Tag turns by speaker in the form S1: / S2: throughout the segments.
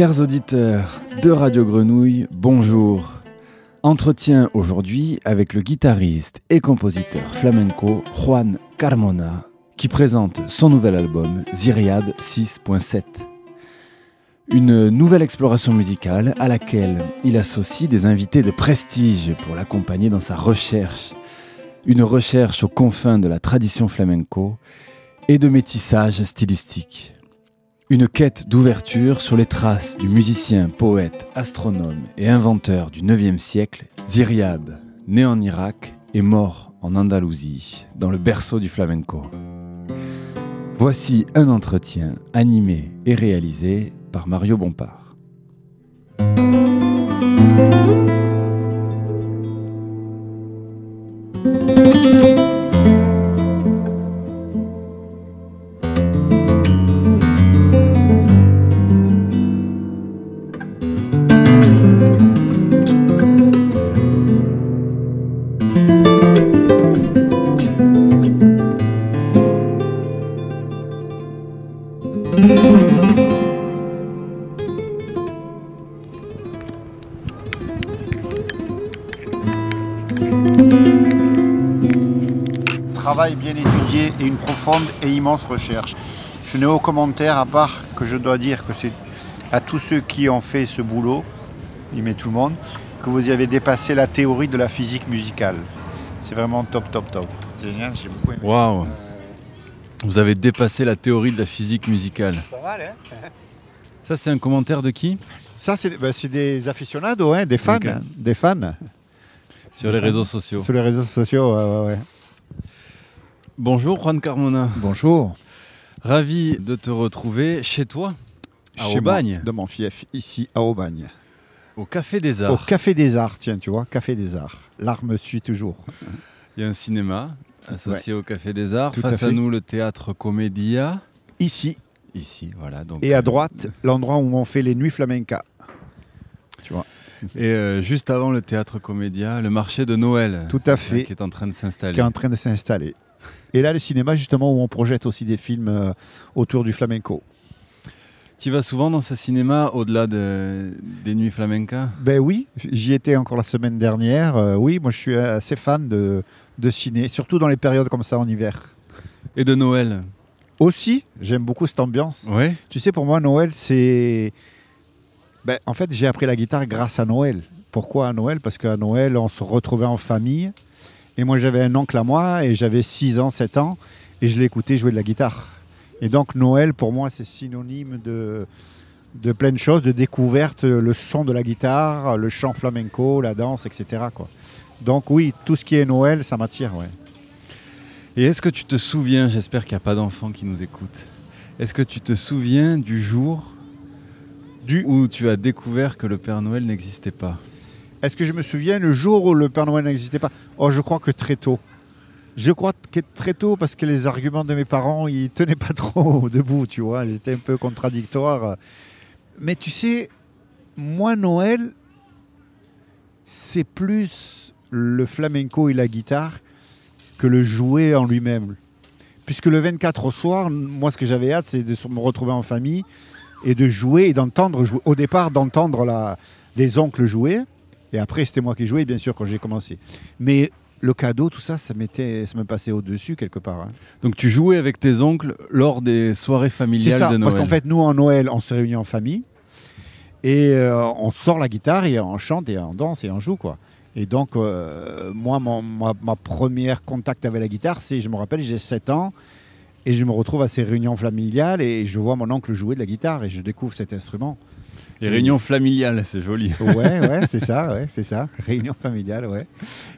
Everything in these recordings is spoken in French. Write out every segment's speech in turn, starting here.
S1: Chers auditeurs de Radio Grenouille, bonjour. Entretien aujourd'hui avec le guitariste et compositeur flamenco Juan Carmona qui présente son nouvel album Ziriad 6.7. Une nouvelle exploration musicale à laquelle il associe des invités de prestige pour l'accompagner dans sa recherche. Une recherche aux confins de la tradition flamenco et de métissage stylistique. Une quête d'ouverture sur les traces du musicien, poète, astronome et inventeur du IXe siècle, Ziriab, né en Irak et mort en Andalousie, dans le berceau du flamenco. Voici un entretien animé et réalisé par Mario Bompard.
S2: Travail bien étudié et une profonde et immense recherche. Je n'ai aucun commentaire à part que je dois dire que c'est à tous ceux qui ont fait ce boulot, il met tout le monde, que vous y avez dépassé la théorie de la physique musicale. C'est vraiment top, top, top. C'est génial, j'ai beaucoup aimé.
S1: Waouh Vous avez dépassé la théorie de la physique musicale.
S2: Pas mal, hein
S1: Ça, c'est un commentaire de qui?
S2: Ça, c'est ben, c'est des aficionados, hein, des fans. Des fans
S1: Sur les réseaux sociaux.
S2: sur les réseaux sociaux. ouais, ouais, ouais.
S1: Bonjour Juan Carmona.
S2: Bonjour.
S1: Ravi de te retrouver chez toi, à
S2: Chez
S1: Aubagne,
S2: de mon fief, ici à Aubagne.
S1: au Café des
S2: Au
S1: Arts.
S2: Café des Arts, tiens, tu vois, Café des Arts. L'art me suit toujours.
S1: Il y a un cinéma associé au Café des Arts.
S2: Tout
S1: Face à,
S2: fait.
S1: nous, le théâtre Comédia.
S2: Ici,
S1: Ici, voilà. Donc,
S2: et à
S1: euh,
S2: droite, l'endroit où on fait les nuits flamenca. Tu vois.
S1: Et euh, juste avant le théâtre Comédia, le marché de Noël.
S2: Tout à fait.
S1: Qui est en train de s'installer.
S2: qui est en train de s'installer. Et là, le cinéma, justement, où on projette aussi des films euh, autour du flamenco.
S1: Tu vas souvent dans ce cinéma au-delà de- des nuits flamenca?
S2: Ben oui, j'y étais encore la semaine dernière. Euh, oui, moi, je suis assez fan de, de ciné, surtout dans les périodes comme ça en hiver.
S1: et de Noël?
S2: Aussi, j'aime beaucoup cette ambiance.
S1: Oui.
S2: Tu sais, pour moi, Noël, c'est. Ben, en fait, j'ai appris la guitare grâce à Noël. Pourquoi à Noël? Parce qu'à Noël, on se retrouvait en famille. Et moi, j'avais un oncle à moi, et j'avais 6 ans, 7 ans, et je l'écoutais jouer de la guitare. Et donc, Noël, pour moi, c'est synonyme de, de plein de choses, de découverte, le son de la guitare, le chant flamenco, la danse, etc. Donc, oui, tout ce qui est Noël, ça m'attire.
S1: Et est-ce que tu te souviens, j'espère qu'il n'y a pas d'enfants qui nous écoutent, est-ce que tu te souviens du jour
S2: Du-
S1: où tu as découvert que le Père Noël n'existait pas
S2: Est-ce que je me souviens le jour où le Père Noël n'existait pas? Oh, je crois que très tôt. Je crois que très tôt parce que les arguments de mes parents, ils tenaient pas trop debout, tu vois. Ils étaient un peu contradictoires. Mais tu sais, moi, Noël, c'est plus le flamenco et la guitare que le jouet en lui-même. Puisque le 24 au soir, moi, ce que j'avais hâte, c'est de me retrouver en famille et de jouer et d'entendre jouer. Au départ, d'entendre la- les oncles jouer. Et après, c'était moi qui jouais, bien sûr, quand j'ai commencé. Mais le cadeau, tout ça, ça, m'était, ça me passait au-dessus quelque part. hein.
S1: Donc tu jouais avec tes oncles lors des soirées familiales
S2: ça,
S1: de Noël.
S2: parce qu'en fait, nous, en Noël, on se réunit en famille. Et euh, on sort la guitare et on chante et on danse et on joue, quoi. Et donc, euh, moi, mon- ma, ma première contact avec la guitare, c'est, je me rappelle, j'ai 7 ans et je me retrouve à ces réunions familiales et je vois mon oncle jouer de la guitare et je découvre cet instrument.
S1: Les réunions familiales, c'est joli.
S2: Ouais, ouais, c'est ça, ouais, c'est ça. Réunion familiale, ouais.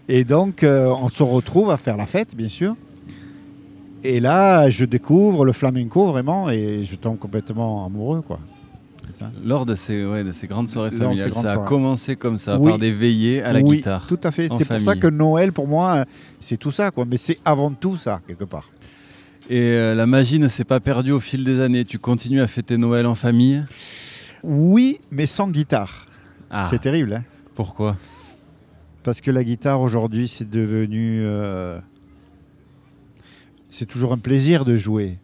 S2: Et donc, euh, on se retrouve à faire la fête, bien sûr. Et là, je découvre le flamenco vraiment et je tombe complètement amoureux, quoi. Ça.
S1: Lors de ces, ouais, de ces grandes soirées familiales,
S2: grandes
S1: ça a
S2: soirées.
S1: commencé comme ça,
S2: Oui.
S1: par des veillées à la
S2: oui,
S1: guitare.
S2: Tout à fait. C'est pour ça que Noël, pour moi, c'est tout ça, quoi. Mais c'est avant tout ça, quelque part.
S1: Et euh, la magie ne s'est pas perdue au fil des années. Tu continues à fêter Noël en famille
S2: Oui, mais sans guitare.
S1: Ah,
S2: C'est terrible, hein
S1: pourquoi?
S2: Parce que la guitare aujourd'hui, c'est devenu. euh, C'est toujours un plaisir de jouer.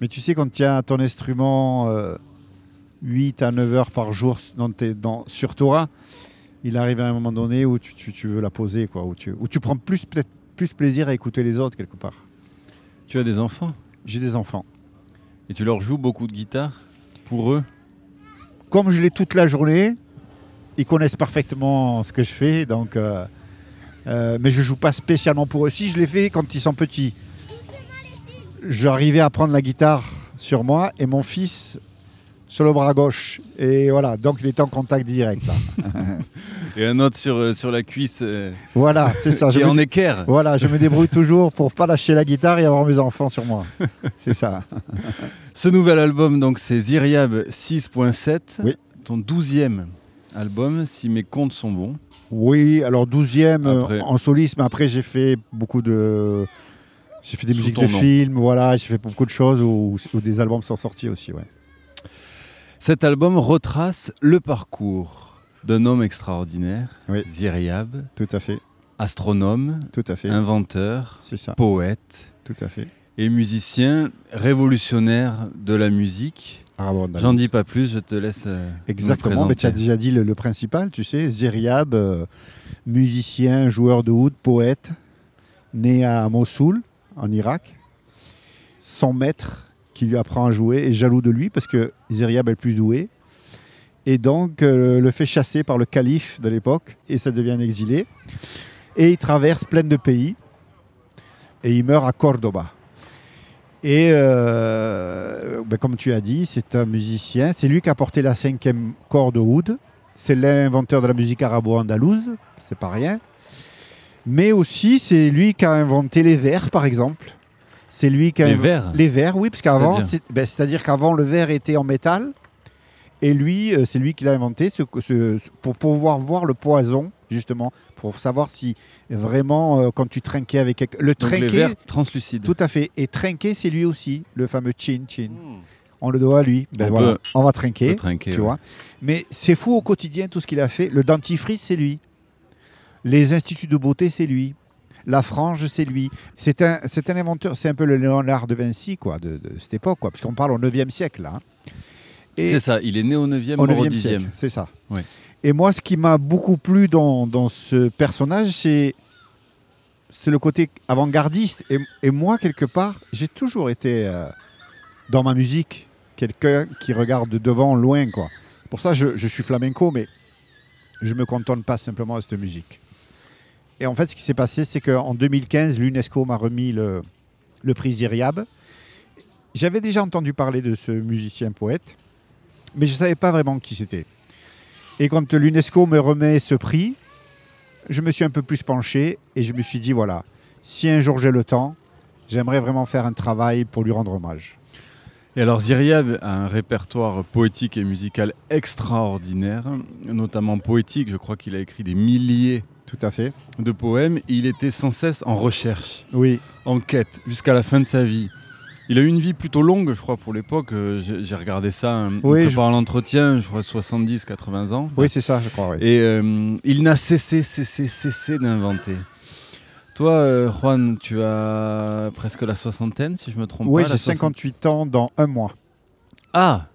S2: Mais tu sais, quand tu as ton instrument euh, 8 à 9 heures par jour dans tes- dans- sur toi, il arrive à un moment donné où tu, tu- tu veux la poser, quoi, où tu, où tu prends plus, peut-être plus plaisir à écouter les autres quelque part.
S1: Tu as des enfants
S2: J'ai des enfants.
S1: et tu leur joues beaucoup de guitare pour eux
S2: Comme je l'ai toute la journée, ils connaissent parfaitement ce que je fais, donc. euh, euh, mais je joue pas spécialement pour eux. Si je l'ai fait quand ils sont petits, j'arrivais à prendre la guitare sur moi et mon fils sur le bras gauche. Et voilà, donc il était en contact direct. Là.
S1: et un autre sur, euh, sur la cuisse euh,
S2: Voilà, c'est ça.
S1: qui
S2: Je
S1: est en équerre.
S2: voilà, je me débrouille toujours pour pas lâcher la guitare et avoir mes enfants sur moi. C'est ça.
S1: Ce nouvel album, donc, c'est Zyriab 6.7,
S2: Oui.
S1: ton douzième album, si mes comptes sont bons.
S2: Oui, alors 12e euh,
S1: Après-
S2: en soliste, mais après j'ai fait beaucoup de. J'ai fait des
S1: Sous
S2: musiques de
S1: nom.
S2: films, voilà, j'ai fait beaucoup de choses où, où des albums sont sortis aussi, ouais.
S1: Cet album retrace le parcours d'un homme extraordinaire,
S2: Oui. Tout à fait,
S1: astronome,
S2: tout à fait.
S1: inventeur,
S2: C'est ça,
S1: poète
S2: tout à fait.
S1: et musicien révolutionnaire de la musique.
S2: Arabo Andalous.
S1: J'en dis pas plus, je te laisse. euh,
S2: Exactement, mais tu as déjà dit le, le principal, tu sais, Zeriab, euh, musicien, joueur de oud, poète, né à Mossoul, en Irak. Son maître, qui lui apprend à jouer, est jaloux de lui parce que Zeriab est le plus doué. Et donc, euh, le fait chasser par le calife de l'époque, et ça devient un exilé. Et il traverse plein de pays, et il meurt à Cordoba. Et euh, ben, comme tu as dit, c'est un musicien. C'est lui qui a porté la cinquième corde oud. C'est l'inventeur de la musique arabo-andalouse. C'est pas rien. Mais aussi, c'est lui qui a inventé les vers, par exemple. C'est lui qui a
S1: Les vers
S2: Les vers, oui, parce qu'avant,
S1: C'est-à-dire
S2: ben, c'est-à-dire qu'avant le verre était en métal. Et lui, euh, c'est lui qui l'a inventé ce- ce- pour pouvoir voir le poison, justement, pour savoir si vraiment, euh, quand tu trinquais avec quelque... Le trinquer,
S1: verres translucides.
S2: tout à fait. Et trinquer, c'est lui aussi, le fameux chin chin. On le doit à lui. Ben
S1: On
S2: voilà,
S1: peut-
S2: on va trinquer,
S1: peut trinquer,
S2: tu
S1: ouais.
S2: vois. Mais c'est fou au quotidien tout ce qu'il a fait. Le dentifrice, c'est lui. Les instituts de beauté, c'est lui. La frange, c'est lui. C'est un, c'est un inventeur. C'est un peu le Léonard de Vinci, quoi, de, de cette époque, quoi. Parce qu'on parle au 9e siècle, là. hein. Et
S1: C'est ça, il est né au 9e,
S2: au
S1: mort au
S2: 9e
S1: 10e.
S2: siècle, c'est ça.
S1: Ouais.
S2: Et moi, ce qui m'a beaucoup plu dans, dans ce personnage, c'est c'est le côté avant-gardiste. Et, et moi, quelque part, j'ai toujours été euh, dans ma musique quelqu'un qui regarde de devant, loin, quoi. Pour ça, je, je suis flamenco, mais je me contente pas simplement de cette musique. Et en fait, ce qui s'est passé, c'est qu'en 2015, l'UNESCO m'a remis le, prix Zyriab. J'avais déjà entendu parler de ce musicien poète, mais je ne savais pas vraiment qui c'était. Et quand l'UNESCO me remet ce prix, je me suis un peu plus penché et je me suis dit, voilà, si un jour j'ai le temps, j'aimerais vraiment faire un travail pour lui rendre hommage.
S1: Et alors Zyriab a un répertoire poétique et musical extraordinaire, notamment poétique. Je crois qu'il a écrit des milliers
S2: Tout à fait.
S1: de poèmes. Il était sans cesse en recherche,
S2: Oui,
S1: en quête, jusqu'à la fin de sa vie. Il a eu une vie plutôt longue, je crois, pour l'époque. Euh, J'ai regardé ça hein,
S2: Oui,
S1: préparant l'entretien, je crois 70-80 ans.
S2: oui c'est ça, je crois. oui.
S1: Et euh, il n'a cessé, cessé, cessé d'inventer. Toi, euh, Juan, tu as presque la soixantaine, si je me trompe
S2: Oui,
S1: pas. la
S2: j'ai 58 ans dans un mois.
S1: Ah,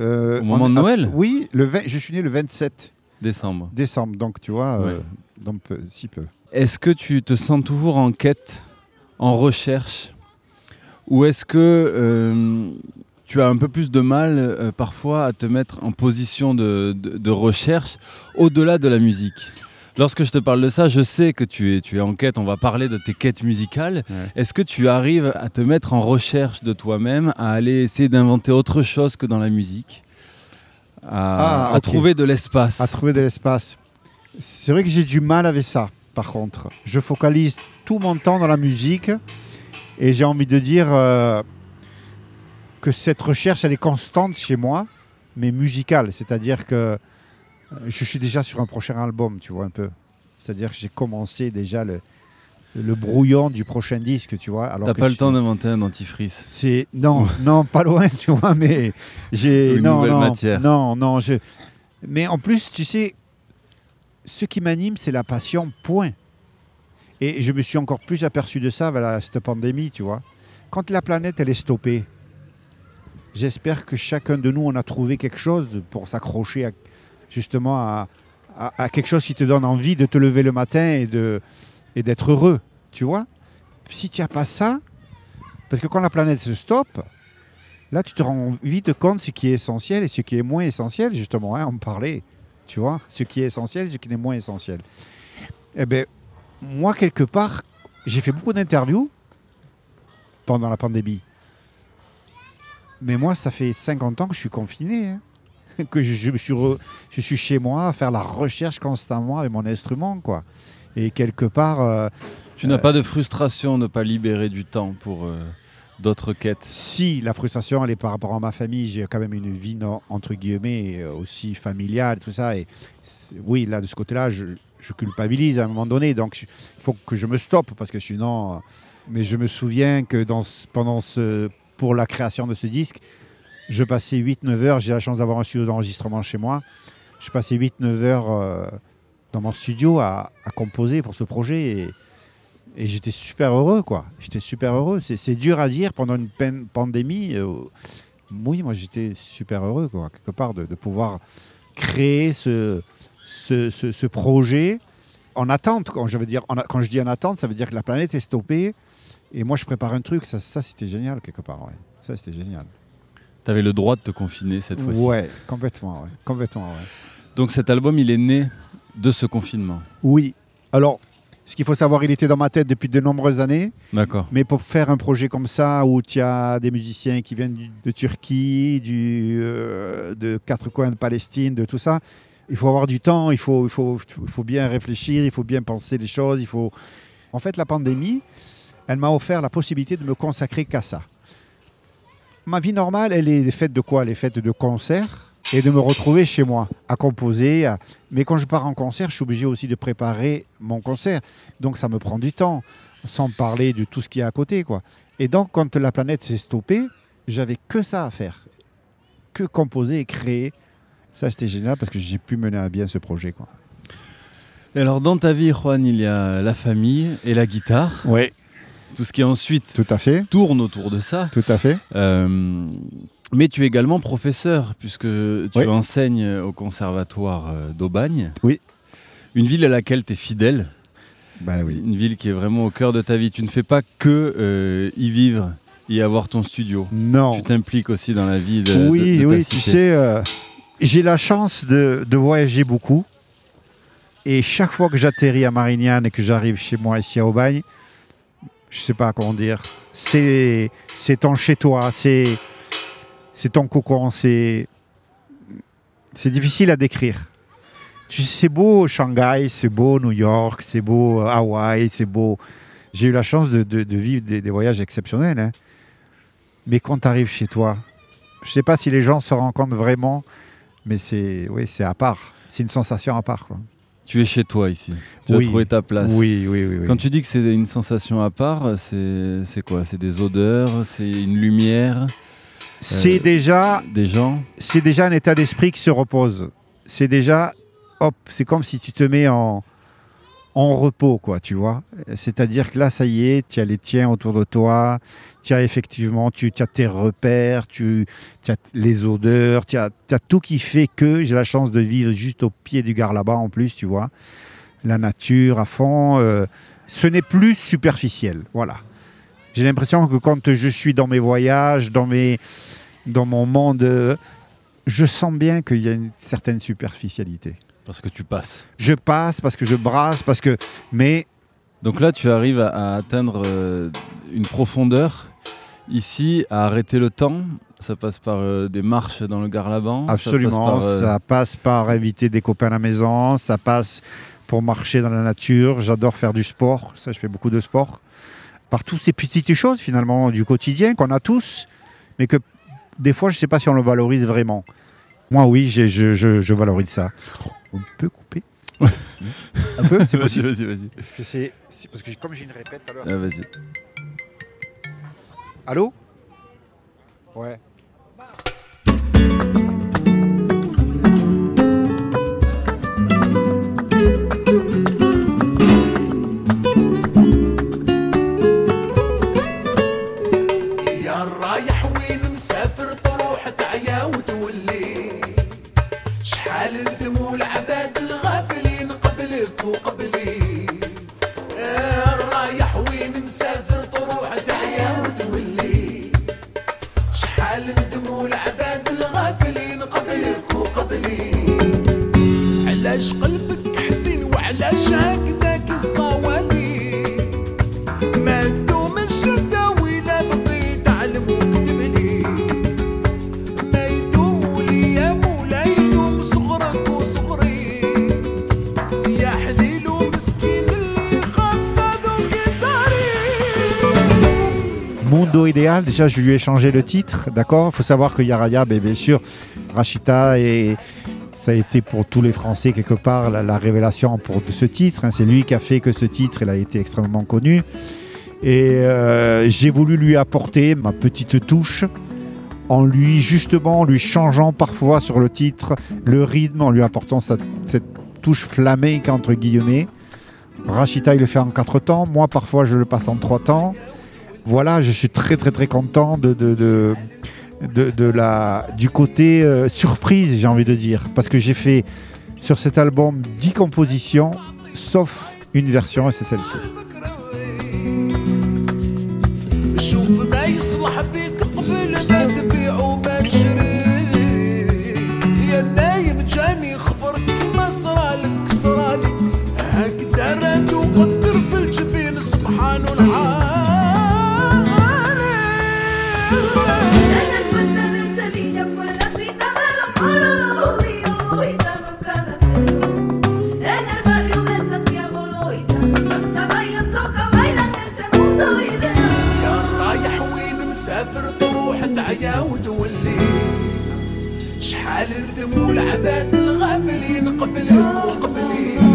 S2: Euh,
S1: Au moment
S2: on-
S1: de Noël
S2: Oui, le 20 je suis né le 27
S1: décembre.
S2: décembre, donc tu vois, euh,
S1: Ouais.
S2: peu- si peu.
S1: Est-ce que tu te sens toujours en quête, en recherche? Ou est-ce que euh, tu as un peu plus de mal euh, parfois à te mettre en position de, de- de recherche au-delà de la musique? Lorsque je te parle de ça, je sais que tu es, tu es en quête, on va parler de tes quêtes musicales.
S2: Ouais.
S1: Est-ce que tu arrives à te mettre en recherche de toi-même, à aller essayer d'inventer autre chose que dans la musique? À,
S2: Ah,
S1: à trouver de l'espace
S2: À trouver de l'espace. C'est vrai que j'ai du mal avec ça, par contre. Je focalise tout mon temps dans la musique et j'ai envie de dire euh, que cette recherche, elle est constante chez moi, mais musicale. C'est-à-dire que euh, je suis déjà sur un prochain album, tu vois, un peu. C'est-à-dire que j'ai commencé déjà le, le brouillon du prochain disque, tu vois.
S1: T'as pas le temps d'inventer un dentifrice.
S2: C'est non, non, pas loin, tu vois, mais j'ai
S1: Une
S2: non,
S1: nouvelle
S2: non,
S1: matière.
S2: non, non, je. Mais en plus, tu sais, ce qui m'anime, c'est la passion. Point. Et je me suis encore plus aperçu de ça la- cette pandémie, tu vois. Quand la planète elle est stoppée, j'espère que chacun de nous on a trouvé quelque chose pour s'accrocher à- justement à, à- à quelque chose qui te donne envie de te lever le matin et de et d'être heureux, tu vois. Si tu n'as pas ça, parce que quand la planète se stoppe, là tu te rends vite compte ce qui est essentiel et ce qui est moins essentiel, justement, hein, on parlait, tu vois, ce qui est essentiel et ce qui est moins essentiel. Eh bien, moi, quelque part, j'ai fait beaucoup d'interviews pendant la pandémie. Mais moi, ça fait 50 ans que je suis confiné. hein. Que je, suis je suis chez moi à faire la recherche constamment avec mon instrument. quoi. Et quelque part, euh,
S1: Tu n'as
S2: Euh,
S1: pas de frustration de ne pas libérer du temps pour euh, d'autres quêtes
S2: si la frustration, elle est par rapport à ma famille, j'ai quand même une vie, non, entre guillemets, aussi familiale, tout ça. Et oui, là, de ce côté-là, je, je culpabilise à un moment donné. Donc, il faut que je me stoppe parce que sinon. mais je me souviens que dans, pendant ce, pour la création de ce disque, je passais 8-9 heures. J'ai la chance d'avoir un studio d'enregistrement chez moi. Je passais 8-9 heures euh, dans mon studio à, à composer pour ce projet. Et, et j'étais super heureux, quoi. J'étais super heureux. C'est, dur à dire pendant une pandémie. euh, oui, moi, j'étais super heureux, quoi, quelque part, de, de pouvoir créer ce, ce, ce- ce projet en attente. Quand je, veux dire, en quand je dis en attente, ça veut dire que la planète est stoppée. Et moi, je prépare un truc. Ça, ça c'était génial, quelque part. Ouais. Ça, c'était génial.
S1: Tu avais le droit de te confiner cette fois-ci.
S2: Ouais, complètement. Ouais. Complètement, ouais.
S1: Donc cet album, il est né de ce confinement.
S2: Oui. Alors, ce qu'il faut savoir, il était dans ma tête depuis de nombreuses années.
S1: D'accord.
S2: Mais pour faire un projet comme ça, où tu as des musiciens qui viennent du- de Turquie, du, euh, de quatre coins de Palestine, de tout ça, il faut avoir du temps, il faut, il, faut, il faut bien réfléchir, il faut bien penser les choses. Il faut... En fait, la pandémie, elle m'a offert la possibilité de me consacrer qu'à ça. Ma vie normale, elle est faite de quoi? Elle est faite de concerts et de me retrouver chez moi, à composer. à- Mais quand je pars en concert, je suis obligé aussi de préparer mon concert. Donc ça me prend du temps sans parler de tout ce qui est à côté. Quoi. Et donc, quand la planète s'est stoppée, j'avais que ça à faire. Que composer et créer. Ça, c'était génial parce que j'ai pu mener à bien ce projet. Quoi.
S1: Et alors dans ta vie, Juan, il y a la famille et la guitare.
S2: Oui,
S1: Tout ce qui ensuite
S2: tout à fait.
S1: tourne autour de ça.
S2: Tout à fait.
S1: Euh, mais tu es également professeur, puisque tu
S2: Oui.
S1: enseignes au conservatoire euh, d'Aubagne.
S2: Oui.
S1: Une ville à laquelle tu es fidèle,
S2: Ben oui.
S1: une ville qui est vraiment au cœur de ta vie. Tu ne fais pas que euh, y vivre et avoir ton studio.
S2: Non.
S1: Tu t'impliques aussi dans la vie de, de-
S2: oui,
S1: de ta
S2: oui, tu
S1: cité.
S2: sais, euh, j'ai la chance de, de voyager beaucoup. Et chaque fois que j'atterris à Marignane et que j'arrive chez moi ici à Aubagne, je sais pas comment dire, c'est ton chez toi, c'est c'est ton cocon, c'est c'est difficile à décrire. Tu sais, c'est beau Shanghai, c'est beau New York, c'est beau euh, Hawaï, c'est beau. J'ai eu la chance de, de- de vivre des, des voyages exceptionnels. hein. Mais quand tu arrives chez toi, je sais pas si les gens se compte vraiment, mais c'est oui, c'est à part. C'est une sensation à part. Quoi.
S1: Tu es chez toi ici. Tu
S2: Oui.
S1: as trouvé ta place.
S2: Oui, oui, oui. oui.
S1: Quand tu dis que c'est une sensation à part, c'est quoi? C'est des odeurs? C'est une lumière?
S2: C'est
S1: Euh,
S2: déjà,
S1: Des gens
S2: c'est déjà un état d'esprit qui se repose. C'est déjà, hop, c'est comme si tu te mets en, en repos, quoi, tu vois. C'est-à-dire que là, ça y est, tu as les tiens autour de toi, tu as effectivement, tu, as tes repères, tu, as les odeurs, tu as, tu as tout qui fait que j'ai la chance de vivre juste au pied du gare là-bas en plus, tu vois. La nature à fond. euh, ce n'est plus superficiel, voilà. J'ai l'impression que quand je suis dans mes voyages, dans, mes, dans mon monde, je sens bien qu'il y a une certaine superficialité.
S1: Parce que tu passes.
S2: Je passe parce que je brasse, parce que. Mais
S1: Donc là, tu arrives à, à atteindre euh, une profondeur. Ici, à arrêter le temps. Ça passe par euh, des marches dans le Garlaban. ça passe
S2: absolument,
S1: par, euh,
S2: ça passe par inviter des copains à la maison, ça passe pour marcher dans la nature. J'adore faire du sport, ça, je fais beaucoup de sport. Par toutes ces petites choses, finalement, du quotidien qu'on a tous, mais que des fois, je ne sais pas si on le valorise vraiment. Moi, oui, je, je- je valorise ça. On peut couper Un peu, c'est
S1: Vas-y,
S2: possible.
S1: vas-y, vas-y.
S2: Parce que c'est parce que comme j'ai une répète tout à l'heure.
S1: Ah, vas-y.
S2: Allô? Ouais.
S3: علاش قلبك حزين وعلاش هكذاك الصوالي ما دوم الشدة ولا بغيت علم وكتب لي ما يدوم وليام ولا يدوم صغرك وصغري. يا حليل ومسكين اللي خاب صادوك صاري
S2: Mundo Idéal, déjà je lui ai changé le titre, d'accord? Faut savoir que Yaraya, bien sûr, Rachita, et ça a été pour tous les Français quelque part la, la révélation pour ce titre. hein. C'est lui qui a fait que ce titre il a été extrêmement connu. Et euh, j'ai voulu lui apporter ma petite touche en lui justement en lui changeant parfois sur le titre le rythme, en lui apportant cette touche flamenque entre guillemets. Rachita il le fait en quatre temps, moi parfois je le passe en trois temps voilà, je suis très très très content de, de, de- du côté euh, surprise, j'ai envie de dire. Parce que j'ai fait sur cet album 10 compositions, sauf une version, et c'est celle-ci.
S3: وتولي شحال ردموا العباد الغافلين قبلي
S1: وقبلي.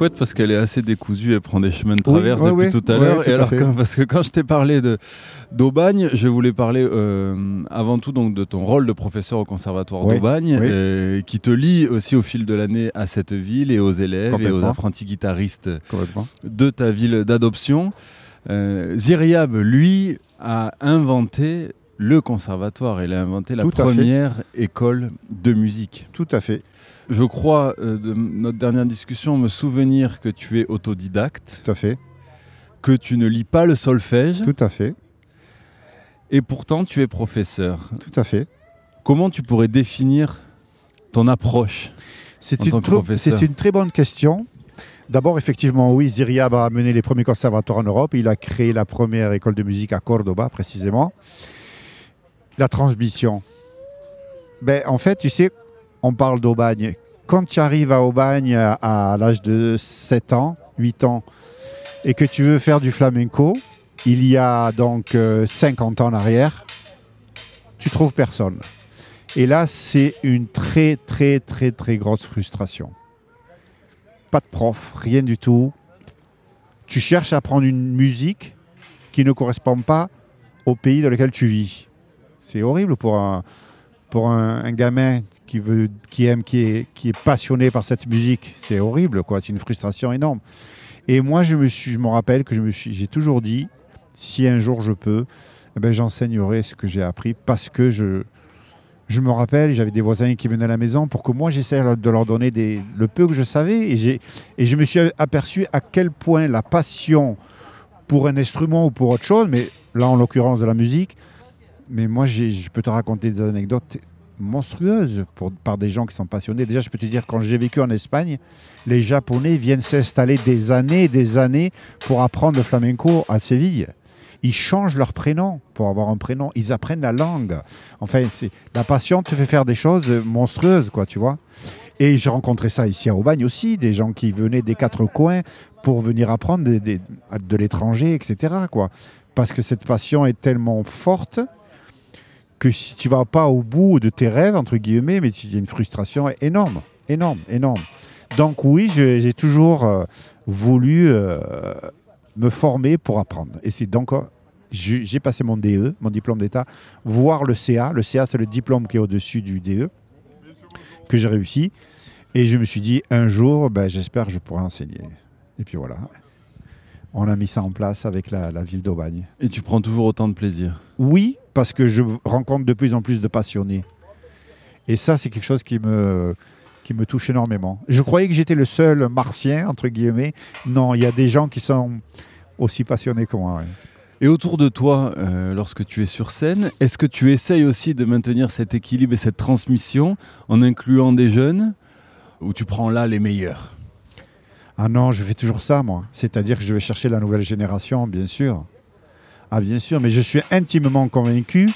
S1: Chouette parce qu'elle est assez décousue, elle prend des chemins de traverse
S2: ouais,
S1: depuis
S2: ouais.
S1: tout à l'heure. Et alors, quand- parce que quand je t'ai parlé d'Aubagne, je voulais parler euh, avant tout donc de ton rôle de professeur au conservatoire d'Aubagne, euh, qui te lie aussi au fil de l'année à cette ville et aux élèves et aux apprentis guitaristes de ta ville d'adoption. Euh, Ziriab, lui, a inventé le conservatoire. Il a inventé la
S2: Tout
S1: première école de musique.
S2: Tout à fait.
S1: Je crois, euh, de notre dernière discussion, me souvenir que tu es autodidacte,
S2: Tout à fait.
S1: que tu ne lis pas le solfège,
S2: Tout à fait.
S1: et pourtant tu es professeur.
S2: Tout à fait.
S1: Comment tu pourrais définir ton approche
S2: une, tr- c'est une très bonne question. D'abord, effectivement, oui, Ziriab a mené les premiers conservatoires en Europe. Il a créé la première école de musique à Cordoba, précisément. La transmission. Ben, en fait, tu sais, on parle d'Aubagne. Quand tu arrives à Aubagne à, l'âge de 7 ans, 8 ans, et que tu veux faire du flamenco, il y a donc euh, 50 ans en arrière, tu trouves personne. Et là, c'est une très, très, très, très grosse frustration. Pas de prof, rien du tout. Tu cherches à apprendre une musique qui ne correspond pas au pays dans lequel tu vis. C'est horrible pour un, pour un, gamin qui, veut, qui aime, qui est, qui est passionné par cette musique. C'est horrible, quoi. C'est une frustration énorme. Et moi, je me, suis, je rappelle que je me suis, j'ai toujours dit, si un jour je peux, eh ben, j'enseignerai ce que j'ai appris parce que je, je me rappelle, j'avais des voisins qui venaient à la maison pour que moi j'essaie de leur donner des, le peu que je savais et, et je me suis aperçu à quel point la passion pour un instrument ou pour autre chose, mais là en l'occurrence de la musique, mais moi je peux te raconter des anecdotes monstrueuses pour, par des gens qui sont passionnés. Déjà, je peux te dire, quand j'ai vécu en Espagne, les Japonais viennent s'installer des années et des années pour apprendre le flamenco à Séville. Ils changent leur prénom pour avoir un prénom. Ils apprennent la langue. Enfin, la passion te fait faire des choses monstrueuses, quoi, tu vois. Et j'ai rencontré ça ici à Aubagne aussi, des gens qui venaient des quatre coins pour venir apprendre de l'étranger, etc. Quoi. Parce que cette passion est tellement forte que si tu vas pas au bout de tes rêves, entre guillemets, mais il y a une frustration énorme, énorme, énorme. Donc oui, j'ai toujours euh, voulu euh, me former pour apprendre. Et c'est donc, euh, j'ai passé mon DE, mon diplôme d'État, voire le CA. Le CA, c'est le diplôme qui est au-dessus du DE, que j'ai réussi. Et je me suis dit, un jour, ben, j'espère que je pourrai enseigner. Et puis voilà. On a mis ça en place avec la ville d'Aubagne.
S1: Et tu prends toujours autant de plaisir.
S2: Oui, parce que je rencontre de plus en plus de passionnés. Et ça, c'est quelque chose qui me, qui me touche énormément. Je croyais que j'étais le seul martien, entre guillemets. Non, il y a des gens qui sont aussi passionnés que moi. ouais.
S1: Et autour de toi, euh, lorsque tu es sur scène, est-ce que tu essayes aussi de maintenir cet équilibre et cette transmission en incluant des jeunes ou tu prends là les meilleurs?
S2: Ah non, je fais toujours ça, moi. C'est-à-dire que je vais chercher la nouvelle génération, bien sûr. Ah, bien sûr, mais je suis intimement convaincu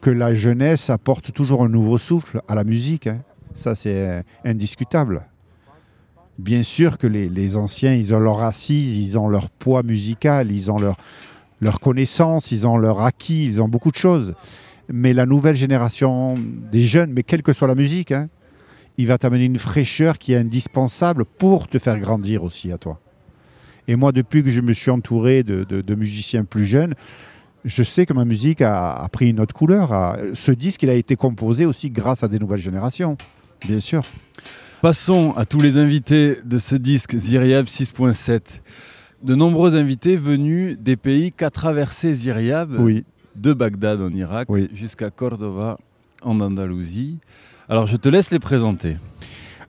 S2: que la jeunesse apporte toujours un nouveau souffle à la musique. hein. Ça, c'est euh, indiscutable. Bien sûr que les, anciens, ils ont leur assise, ils ont leur poids musical, ils ont leur, leur connaissance, ils ont leur acquis, ils ont beaucoup de choses. Mais la nouvelle génération des jeunes, mais quelle que soit la musique, hein, il va t'amener une fraîcheur qui est indispensable pour te faire grandir aussi à toi. Et moi, depuis que je me suis entouré de, de- de musiciens plus jeunes, je sais que ma musique a, a pris une autre couleur. a- ce disque, il a été composé aussi grâce à des nouvelles générations, bien sûr.
S1: Passons à tous les invités de ce disque Zyriab 6.7. De nombreux invités venus des pays qu'a traversé Zyriab,
S2: Oui,
S1: de Bagdad en Irak
S2: Oui.
S1: jusqu'à Cordova en Andalousie. Alors je te laisse les présenter.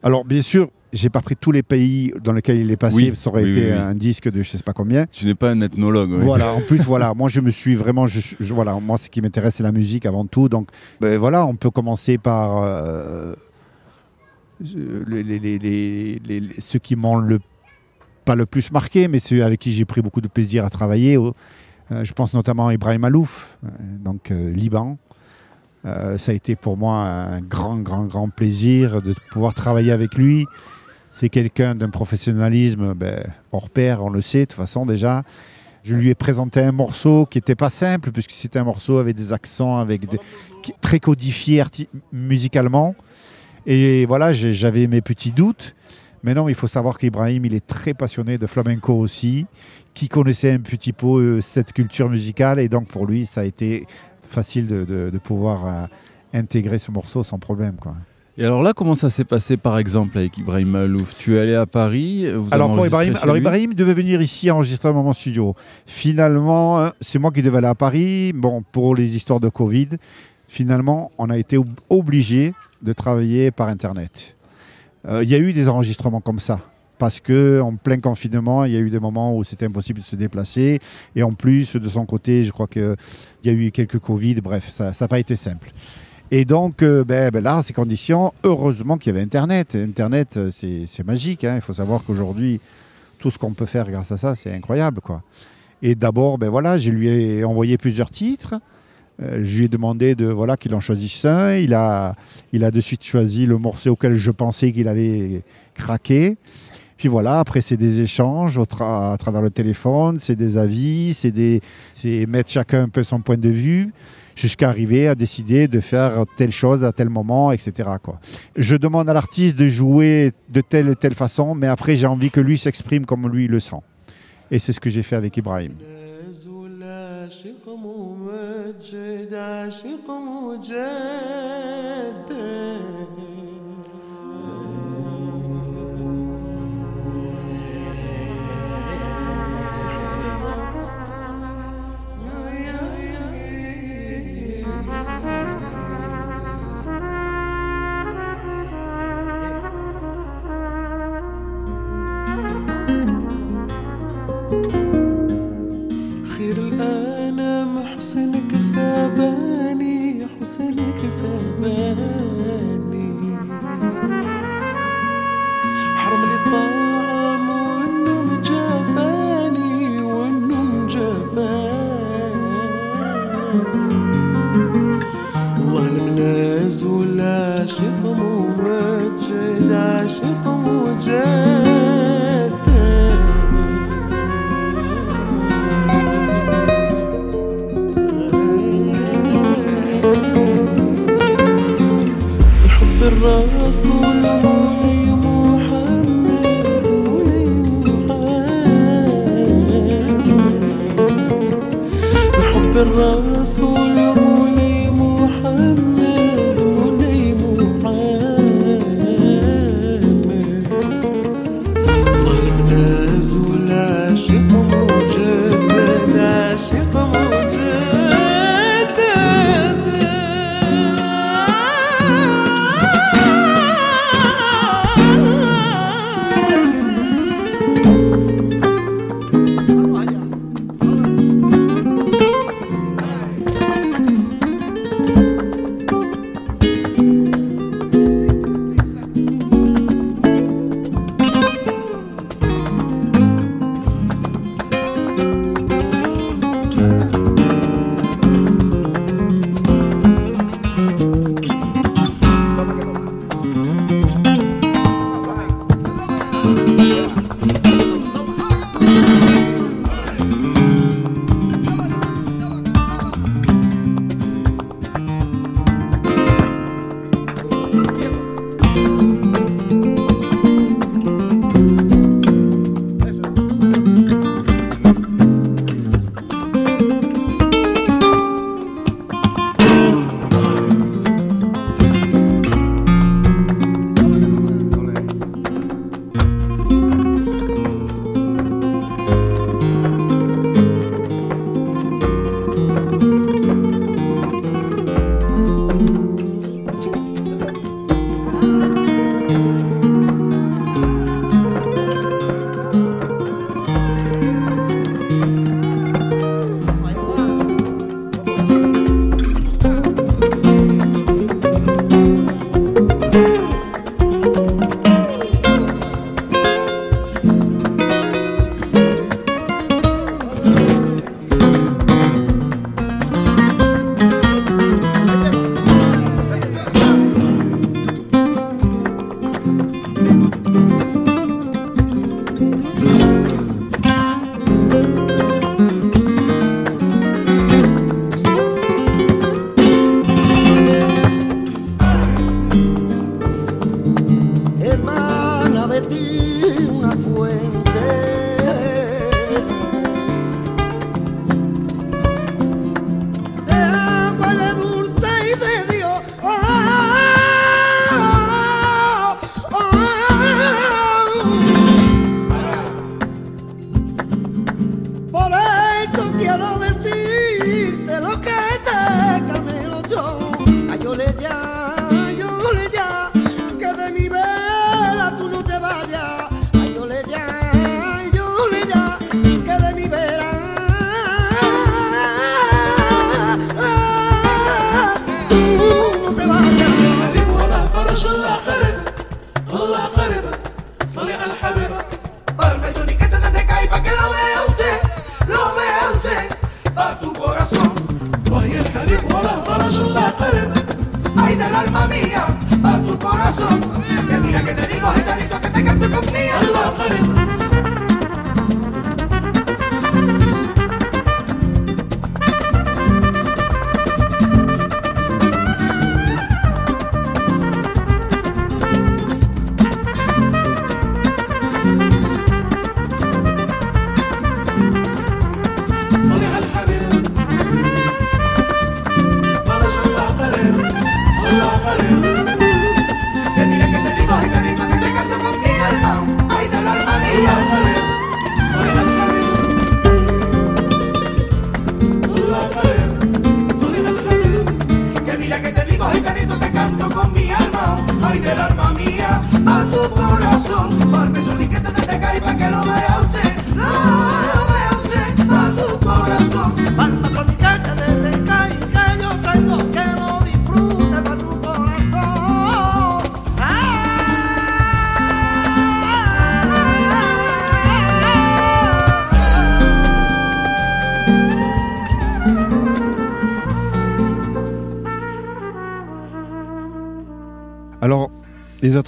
S2: Alors, bien sûr, j'ai pas pris tous les pays dans lesquels il est passé.
S1: Oui,
S2: Ça aurait
S1: oui,
S2: été
S1: oui,
S2: un disque de je sais pas combien.
S1: Tu n'es pas un ethnologue.
S2: Voilà, en plus, voilà, moi je me suis vraiment, je, je- voilà, moi ce qui m'intéresse c'est la musique avant tout. Donc, ben, voilà, on peut commencer par euh, les, les- les- ceux qui m'ont le pas le plus marqué, mais ceux avec qui j'ai pris beaucoup de plaisir à travailler. euh, je pense notamment à Ibrahim Alouf, euh, donc Liban. Ça a été pour moi un grand, grand, grand plaisir de pouvoir travailler avec lui. C'est quelqu'un d'un professionnalisme ben, hors pair, on le sait de toute façon déjà. Je lui ai présenté un morceau qui n'était pas simple, puisque c'était un morceau avec des accents, avec des, très codifié musicalement. Et voilà, j'avais mes petits doutes. Mais non, il faut savoir qu'Ibrahim, il est très passionné de flamenco aussi, qui connaissait un petit peu euh, cette culture musicale. Et donc, pour lui, ça a été facile de, pouvoir euh, intégrer ce morceau sans problème.
S1: Et alors là, comment ça s'est passé par exemple avec Ibrahim Malouf? Tu es allé à Paris vous
S2: Alors pour Ibrahim, alors Ibrahim devait venir ici enregistrer dans mon studio. Finalement, euh, c'est moi qui devais aller à Paris. Bon, pour les histoires de Covid, finalement, on a été ob- obligé de travailler par Internet. Euh, Il y a eu des enregistrements comme ça. Parce que en plein confinement, il y a eu des moments où c'était impossible de se déplacer. Et en plus, de son côté, je crois qu'il y a eu quelques Covid. Bref, ça n'a pas été simple. Et donc, euh, ben, ben là, ces conditions, heureusement qu'il y avait Internet. Internet, euh, c'est magique. hein. Il faut savoir qu'aujourd'hui, tout ce qu'on peut faire grâce à ça, c'est incroyable. quoi. Et d'abord, ben voilà, je lui ai envoyé plusieurs titres. Euh, je lui ai demandé de voilà qu'il en choisisse un. Il a, il a de suite choisi le morceau auquel je pensais qu'il allait craquer. Puis voilà, après c'est des échanges à travers le téléphone, c'est des avis, c'est mettre chacun un peu son point de vue.
S3: Jusqu'à arriver à décider de faire telle chose à tel moment, etc. Quoi. Je demande à l'artiste de jouer de telle et telle façon, mais après j'ai envie que lui s'exprime comme lui le sent. Et c'est ce que j'ai fait avec Ibrahim.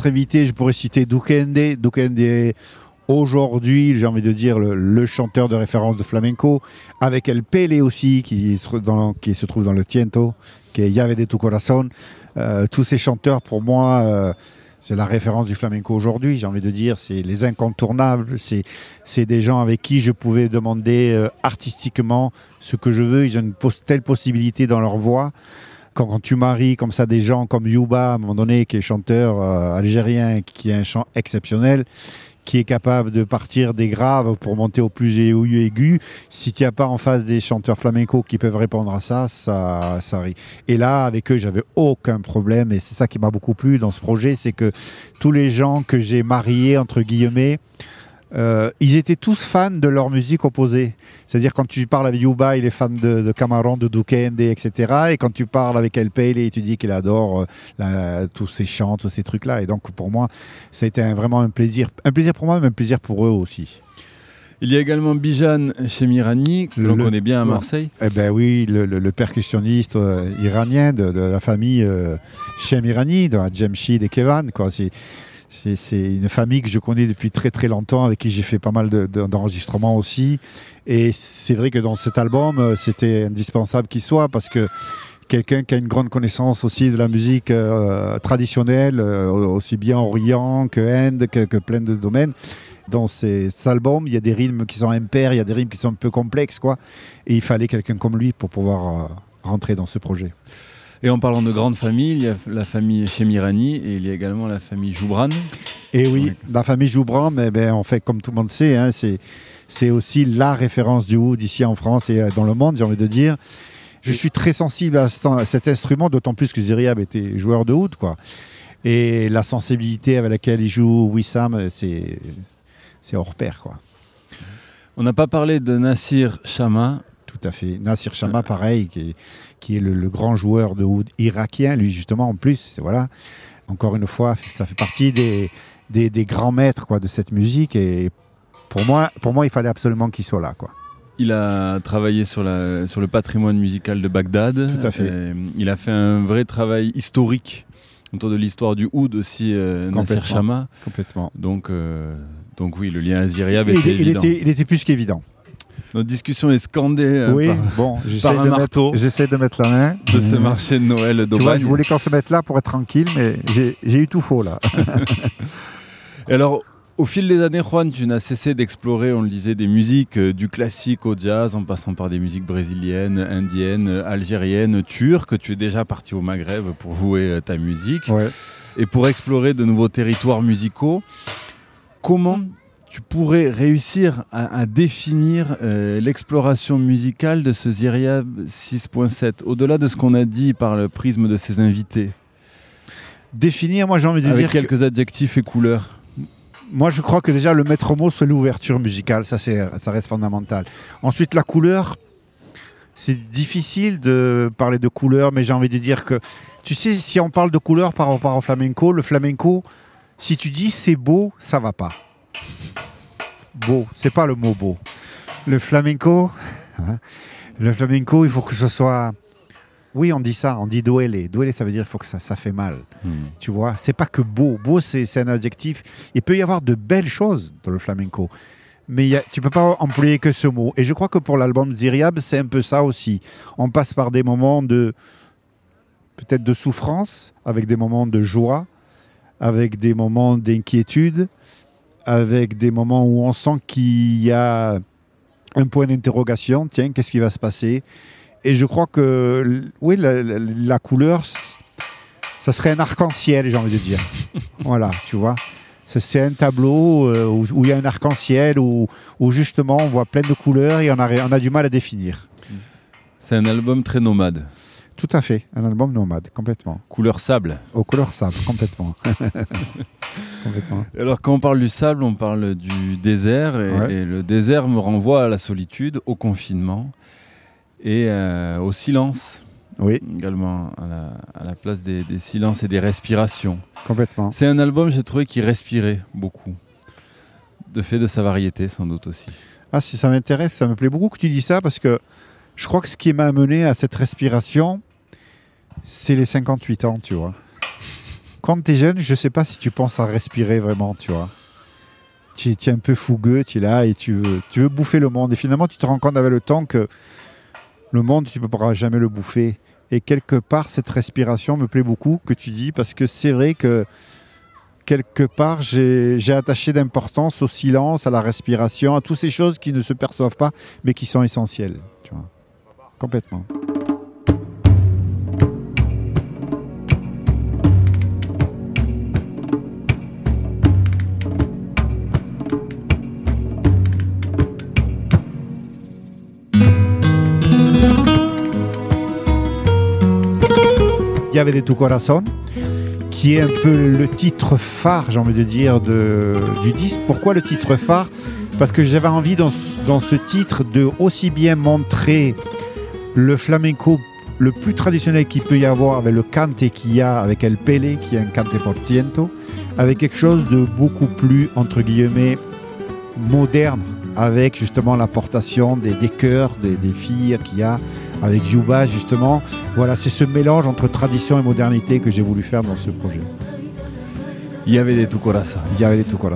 S2: Autres invités, je pourrais citer Dukende. Dukende aujourd'hui, j'ai envie de dire, le, chanteur de référence de flamenco, avec El Pele aussi, qui se, dans- qui se trouve dans le Tiento, qui est Llave de tu Corazón. Euh, tous ces chanteurs, pour moi, euh, c'est la référence du flamenco aujourd'hui, j'ai envie de dire. C'est les incontournables. C'est des gens avec qui je pouvais demander euh, artistiquement ce que je veux. Ils ont une telle possibilité dans leur voix. Quand, tu maries comme ça des gens comme Yuba, à un moment donné, qui est chanteur euh, algérien, qui a un chant exceptionnel, qui est capable de partir des graves pour monter au plus aigu, aigu. si tu n'as pas en face des chanteurs flamenco qui peuvent répondre à ça, ça, ça rit. Et là, avec eux, j'avais aucun problème. Et c'est ça qui m'a beaucoup plu dans ce projet, c'est que tous les gens que j'ai mariés, entre guillemets, euh, ils étaient tous fans de leur musique opposée. C'est-à-dire quand tu parles avec Yuba, il est fan de, de Cameron, de Dukende, etc. Et quand tu parles avec El Pele, tu dis qu'il adore euh, la- tous ces chants, tous ces trucs-là. Et donc pour moi, ça a été un- vraiment un plaisir. Un plaisir pour moi, mais un plaisir pour eux aussi.
S1: Il y a également Bijan Chemirani, que l'on connaît bien à Marseille.
S2: Eh ben oui, le, le- le percussionniste euh, iranien de, de la famille euh, Shem Irani, de Jamshid et Kevan. Quoi. C'est, une famille que je connais depuis très très longtemps, avec qui j'ai fait pas mal de- de- d'enregistrements aussi. Et c'est vrai que dans cet album, euh, c'était indispensable qu'il soit parce que quelqu'un qui a une grande connaissance aussi de la musique euh, traditionnelle, euh, aussi bien Orient que Inde, que, plein de domaines. Dans ces, cet album, il y a des rythmes qui sont impairs, il y a des rythmes qui sont un peu complexes, quoi. Et il fallait quelqu'un comme lui pour pouvoir rentrer dans ce projet.
S1: Et en parlant de grande famille, il y a la famille Chemirani et il y a également la famille Joubran.
S2: Et oui, la famille Joubran, mais ben, en fait, comme tout le monde sait, hein, c'est, c'est aussi la référence du oud ici en France et euh, dans le monde, j'ai envie de dire. Je suis très sensible à, cet- à cet instrument, d'autant plus que Ziriab était joueur de oud, quoi. Et la sensibilité avec laquelle il joue Wissam, euh, c'est, c'est hors pair, quoi.
S1: On n'a pas parlé de Nassir Chama.
S2: Tout à fait. Nassir Chama, pareil, qui est, qui est le, le grand joueur de oud irakien, lui justement, en plus. Voilà. Encore une fois, ça fait partie des, des, des grands maîtres quoi, de cette musique. Et pour moi, pour moi il fallait absolument qu'il soit là. Quoi.
S1: Il a travaillé sur, la, sur le patrimoine musical de Bagdad.
S2: Tout à fait.
S1: Euh, il a fait un vrai travail historique autour de l'histoire du oud aussi, euh,
S2: Complètement.
S1: Chama.
S2: Complètement.
S1: Donc, euh, donc oui, le lien à Ziriab
S2: Il,
S1: était
S2: il
S1: évident.
S2: était, il était plus qu'évident.
S1: Notre discussion est scandée euh,
S2: oui,
S1: par-
S2: bon, j'essaie
S1: par un
S2: de,
S1: marteau.
S2: j'essaie de mettre la main.
S1: de ce marché de Noël
S2: Tu vois,
S1: d'Aubagne.
S2: je voulais qu'on se mette là pour être tranquille, mais j'ai, eu tout faux là.
S1: Et alors, au fil des années, Juan, tu n'as cessé d'explorer, on le disait, des musiques euh, du classique au jazz, en passant par des musiques brésiliennes, indiennes, algériennes, turques. Tu es déjà parti au Maghreb pour jouer euh, ta musique
S2: ouais.
S1: et pour explorer de nouveaux territoires musicaux. Comment tu pourrais réussir à, à définir euh, l'exploration musicale de ce Ziria 6.7, au-delà de ce qu'on a dit par le prisme de ses invités,
S2: Définir, moi j'ai envie de
S1: avec
S2: dire que-
S1: quelques adjectifs et couleurs
S2: Moi, je crois que déjà le maître mot, c'est l'ouverture musicale. Ça, ça reste fondamental. Ensuite, la couleur. C'est difficile de parler de couleur, mais j'ai envie de dire que, tu sais, si on parle de couleur par rapport au flamenco, le flamenco, si tu dis c'est beau, ça va pas. Beau, c'est pas le mot beau. Le flamenco, hein, le flamenco, il faut que ce soit. Oui, on dit ça, on dit duele. Duele, ça veut dire il faut que ça, ça fait mal.
S1: Hmm.
S2: Tu vois, c'est pas que beau. Beau, c'est un adjectif. Il peut y avoir de belles choses dans le flamenco. Mais tu peux pas employer que ce mot. Et je crois que pour l'album Ziriab, c'est un peu ça aussi. On passe par des moments de peut-être de souffrance, avec des moments de joie, avec des moments d'inquiétude, avec des moments où on sent qu'il y a un point d'interrogation. Tiens, qu'est-ce qui va se passer? Et je crois que, oui, la, la- la couleur, ça serait un arc-en-ciel, j'ai envie de dire. voilà, tu vois. C'est- un tableau euh, où où il y a un arc-en-ciel, où, où justement on voit plein de couleurs et on a, on a du mal à définir.
S1: C'est un album très nomade,
S2: Tout à fait, un album nomade, complètement.
S1: couleur sable.
S2: Aux couleurs sable, complètement. complètement.
S1: Alors quand on parle du sable, on parle du désert et,
S2: Ouais.
S1: et le désert me renvoie à la solitude, au confinement et euh, au silence
S2: Oui,
S1: également, à la, à la place des, des silences et des respirations.
S2: complètement.
S1: C'est un album, j'ai trouvé, qui respirait beaucoup. De fait de sa variété, sans doute aussi.
S2: Ah, si ça m'intéresse, ça me plaît beaucoup que tu dis ça parce que je crois que ce qui m'a amené à cette respiration, c'est les 58 ans, tu vois. quand tu es jeune, je sais pas si tu penses à respirer vraiment, tu vois. Tu, es un peu fougueux, tu es là et tu veux, tu veux bouffer le monde. Et finalement, tu te rends compte avec le temps que le monde, tu ne pourras jamais le bouffer. Et quelque part, cette respiration me plaît beaucoup que tu dis, parce que c'est vrai que quelque part, j'ai attaché d'importance au silence, à la respiration, à toutes ces choses qui ne se perçoivent pas, mais qui sont essentielles. Complètement. Avait des Tu Corazon, qui est un peu le titre phare, j'ai envie de dire, de, du disque. Pourquoi le titre phare? Parce que j'avais envie dans, dans ce titre de aussi bien montrer le flamenco le plus traditionnel qu'il peut y avoir avec le cante qu'il y a avec El Pele, qui est un cante por ciento, avec quelque chose de beaucoup plus, entre guillemets, moderne, avec justement l'apportation des, des chœurs, des, des filles qu'il y a, avec Yuba justement. Voilà, c'est ce mélange entre tradition et modernité que j'ai voulu faire dans ce projet.
S1: Il y avait des Tucorasa.
S2: Il y avait tout comme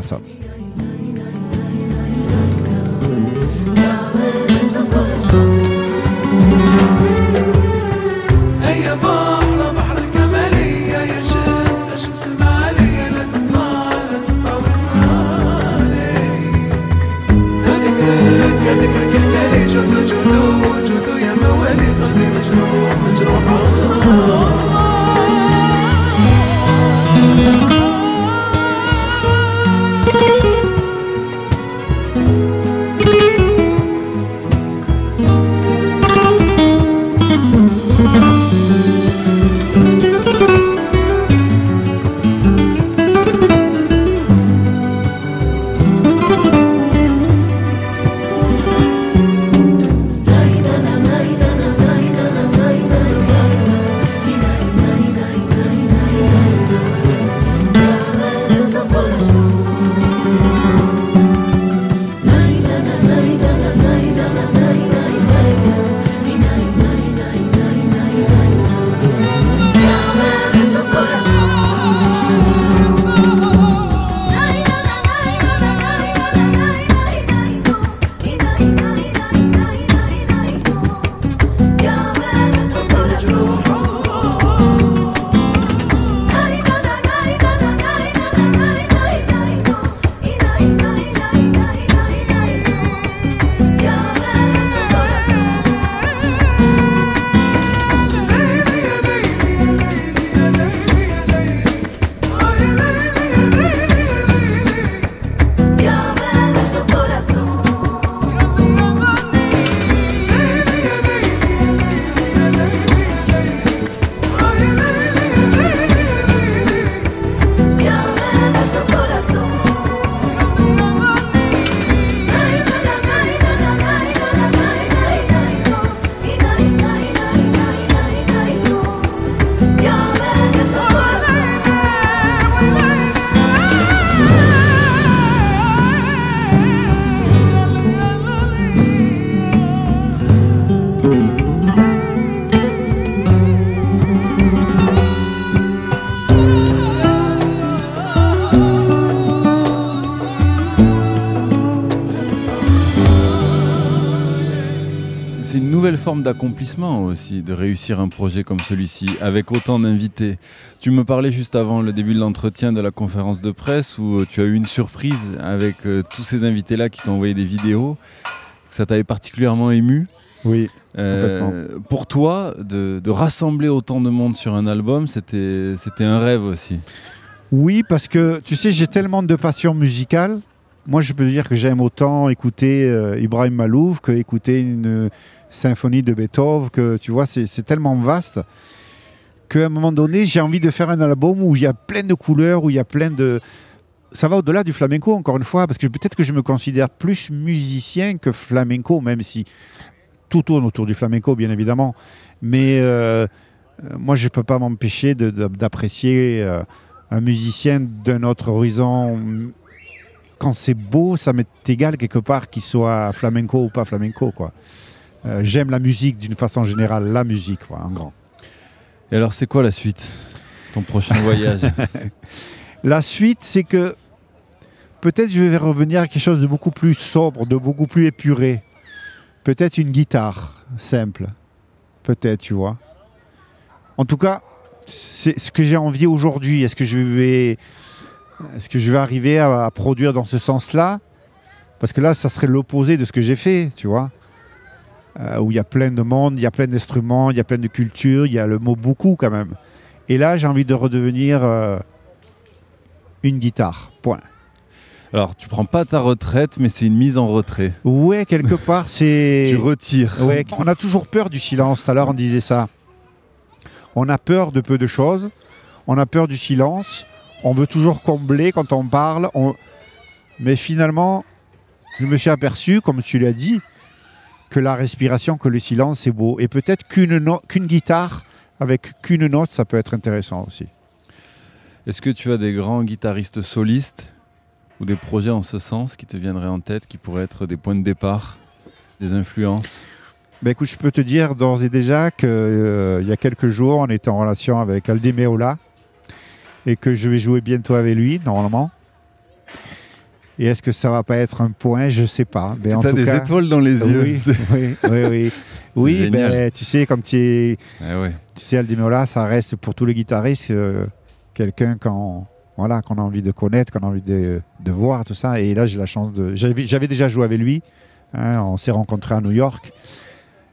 S1: forme d'accomplissement aussi, de réussir un projet comme celui-ci, avec autant d'invités. Tu me parlais juste avant le début de l'entretien de la conférence de presse où euh, tu as eu une surprise avec euh, tous ces invités-là qui t'ont envoyé des vidéos. Ça t'avait particulièrement ému.
S2: Oui.
S1: Euh, pour toi, de, de rassembler autant de monde sur un album, c'était c'était un rêve aussi.
S2: Oui, parce que tu sais, j'ai tellement de passion musicale. Moi, je peux dire que j'aime autant écouter euh, Ibrahim Malouf que écouter une euh, symphonie de Beethoven. Que tu vois, c'est tellement vaste qu'à un moment donné, j'ai envie de faire un album où il y a plein de couleurs, où il y a plein de. Ça va au-delà du flamenco, encore une fois, parce que peut-être que je me considère plus musicien que flamenco, même si tout tourne autour du flamenco, bien évidemment. Mais euh, euh, moi, je ne peux pas m'empêcher d'apprécier euh, un musicien d'un autre horizon. Quand c'est beau, ça m'est égal quelque part qu'il soit flamenco ou pas flamenco. quoi. Euh, J'aime la musique d'une façon générale, la musique, quoi, en grand.
S1: Et alors, c'est quoi la suite ton prochain voyage?
S2: La suite, c'est que peut-être je vais revenir à quelque chose de beaucoup plus sobre, de beaucoup plus épuré. Peut-être une guitare simple. Peut-être, tu vois. En tout cas, c'est ce que j'ai envie aujourd'hui. Est-ce que je vais, est-ce que je vais arriver à, à produire dans ce sens-là? Parce que là, ça serait l'opposé de ce que j'ai fait, tu vois. Euh, où il y a plein de monde, il y a plein d'instruments, il y a plein de cultures, il y a le mot beaucoup quand même. Et là, j'ai envie de redevenir euh, une guitare. Point.
S1: Alors, tu prends pas ta retraite, mais c'est une mise en retrait.
S2: Ouais, quelque part, c'est.
S1: Tu retires.
S2: Ouais, on a toujours peur du silence. Tout à l'heure, on disait ça. On a peur de peu de choses. On a peur du silence. On veut toujours combler quand on parle. on- Mais finalement, je me suis aperçu, comme tu l'as dit, que la respiration, que le silence, c'est beau. Et peut-être qu'une no- qu'une guitare avec qu'une note, ça peut être intéressant aussi.
S1: Est-ce que tu as des grands guitaristes solistes ou des projets en ce sens qui te viendraient en tête, qui pourraient être des points de départ, des influences?
S2: Ben écoute, je peux te dire d'ores et déjà qu'il y a quelques jours, on était en relation avec Aldi Meola et que je vais jouer bientôt avec lui, normalement. Et est-ce que ça va pas être un point? Je sais pas. Mais en
S1: Tu as des
S2: cas,
S1: étoiles dans les yeux.
S2: Oui, oui, oui, oui. Ben, tu sais, comme tu, es-
S1: Eh ouais.
S2: tu sais, Aldi Meola, ça reste pour tous les guitaristes euh, quelqu'un qu'on voilà, qu'on a envie de connaître, qu'on a envie de, de voir, tout ça. Et là, j'ai la chance de. J'avais déjà joué avec lui. hein, on s'est rencontrés à New York.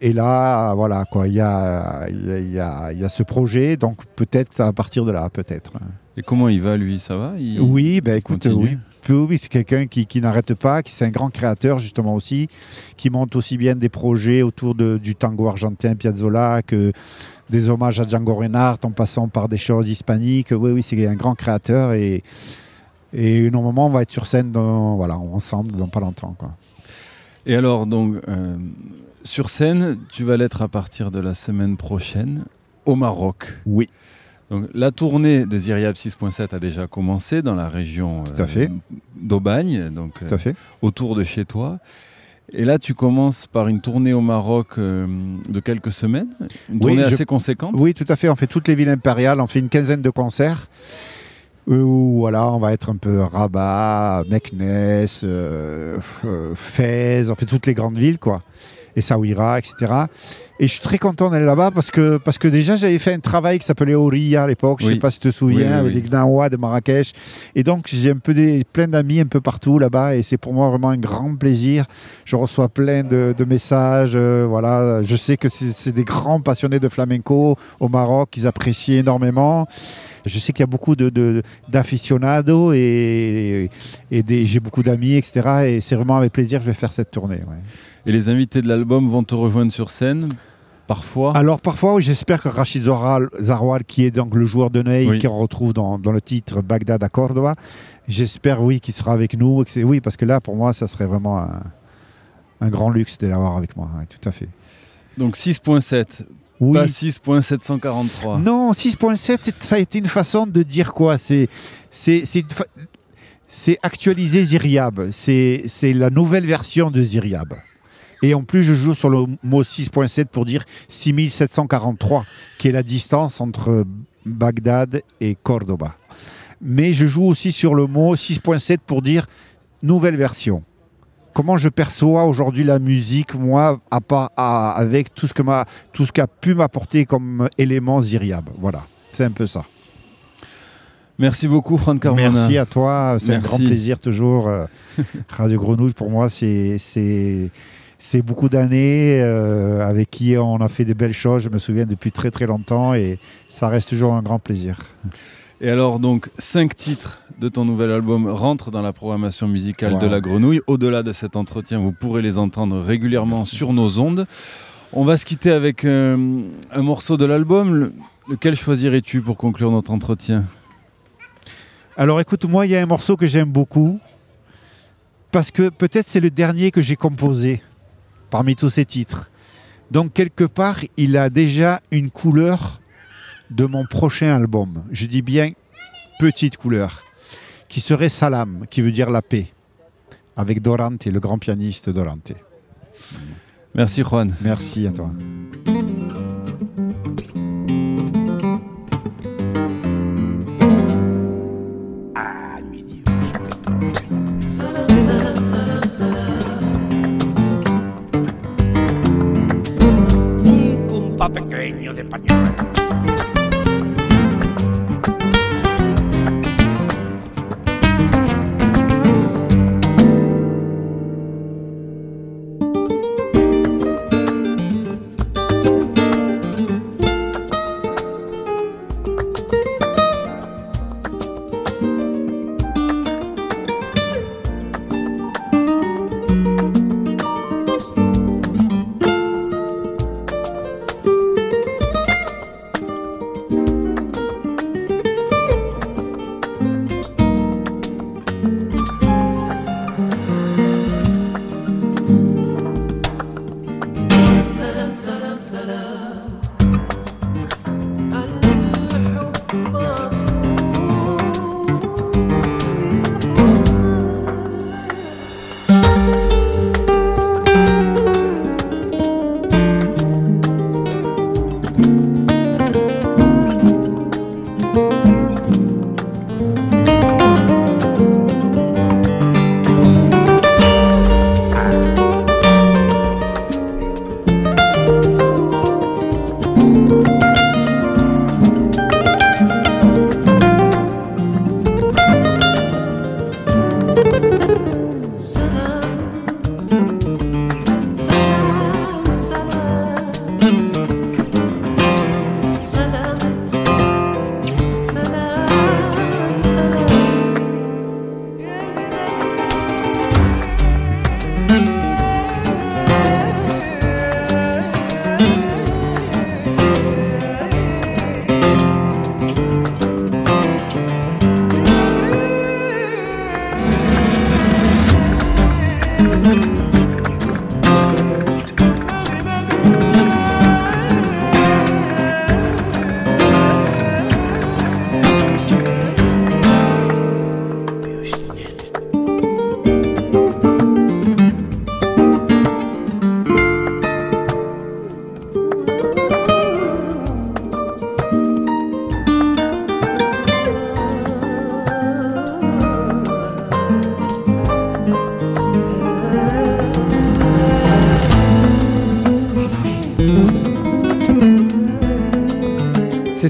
S2: Et là, voilà, quoi, il y a, y, a, y a- il y a ce projet, donc peut-être que ça va partir de là, peut-être.
S1: Et comment il va, lui? Ça va? Il-
S2: Oui, ben écoute,
S1: continue?
S2: oui. Oui, c'est quelqu'un qui, qui n'arrête pas, qui c'est un grand créateur justement aussi, qui monte aussi bien des projets autour de- du tango argentin Piazzolla que des hommages à Django Reinhardt en passant par des choses hispaniques. Oui, oui, c'est un grand créateur et, et normalement on va être sur scène dans, voilà, ensemble dans pas longtemps. Quoi.
S1: Et alors, donc, euh, sur scène, tu vas l'être à partir de la semaine prochaine au Maroc.
S2: Oui.
S1: Donc, la tournée de Ziryab 6.7 a déjà commencé dans la région
S2: fait.
S1: d'Aubagne, donc
S2: Tout à fait.
S1: euh, autour de chez toi. Et là, tu commences par une tournée au Maroc euh, de quelques semaines, une
S2: Oui,
S1: tournée
S2: je-
S1: assez conséquente.
S2: Oui, tout à fait. On fait toutes les villes impériales. On fait une quinzaine de concerts. euh, Où voilà, on va être un peu Rabat, Meknes, euh, euh, Fès, on fait toutes les grandes villes, quoi. Et Saouira, etc. Et je suis très content d'aller là-bas parce que, parce que déjà j'avais fait un travail qui s'appelait Ouria à l'époque, je
S1: Oui.
S2: sais pas si tu te souviens,
S1: Oui, oui,
S2: avec les Gnawa de Marrakech. Et donc j'ai un peu des, plein d'amis un peu partout là-bas et c'est pour moi vraiment un grand plaisir. Je reçois plein de, de messages, euh, voilà. Je sais que c'est des grands passionnés de flamenco au Maroc, qu'ils apprécient énormément. Je sais qu'il y a beaucoup de, de- d'aficionados et, et des- j'ai beaucoup d'amis, etc. Et c'est vraiment avec plaisir que je vais faire cette tournée. ouais.
S1: Et les invités de l'album vont te rejoindre sur scène, parfois.
S2: Alors parfois, oui, j'espère que Rachid Zaroual, qui est donc le joueur de Ney,
S1: Oui.
S2: qu'on retrouve dans, dans le titre Bagdad à Cordoba, j'espère oui qu'il sera avec nous. et que Oui, parce que là, pour moi, ça serait vraiment un, un grand luxe de l'avoir avec moi. ouais, tout à fait.
S1: Donc 6.7,
S2: Oui.
S1: pas 6.743.
S2: Non, 6.7, c'est- ça a été une façon de dire quoi? C'est fa- actualiser Ziryab. C'est la nouvelle version de Ziryab. Et en plus, je joue sur le mot 6.7 pour dire 6743, qui est la distance entre Bagdad et Cordoba. Mais je joue aussi sur le mot 6.7 pour dire nouvelle version. Comment je perçois aujourd'hui la musique, moi, à part, à- avec tout ce que m'a tout ce qu'a pu m'apporter comme élément Ziryab. Voilà, c'est un peu ça.
S1: Merci beaucoup, Franck Carmona.
S2: Merci à toi, c'est un grand plaisir toujours. euh, Radio Grenouille, pour moi, c'est c'est c'est beaucoup d'années euh, avec qui on a fait des belles choses. Je me souviens depuis très très longtemps et ça reste toujours un grand plaisir.
S1: Et alors, donc, cinq titres de ton nouvel album rentrent dans la programmation musicale de. La Grenouille. Au-delà de cet entretien, vous pourrez les entendre régulièrement sur nos ondes. On va se quitter avec euh, un morceau de l'album. Le- lequel choisirais-tu pour conclure notre entretien?
S2: Alors écoute, moi, il y a un morceau que j'aime beaucoup parce que peut-être c'est le dernier que j'ai composé parmi tous ces titres. Donc quelque part, il a déjà une couleur de mon prochain album. Je dis bien petite couleur, qui serait Salam, qui veut dire la paix, avec Dorante, le grand pianiste Dorante.
S1: Merci, Juan.
S2: Merci à toi.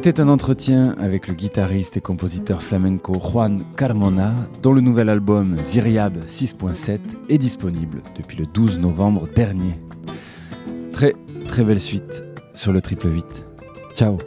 S1: C'était un entretien avec le guitariste et compositeur flamenco Juan Carmona, dont le nouvel album Ziriab 6.7 est disponible depuis le 12 novembre dernier. Très très belle suite sur le triple 8. Ciao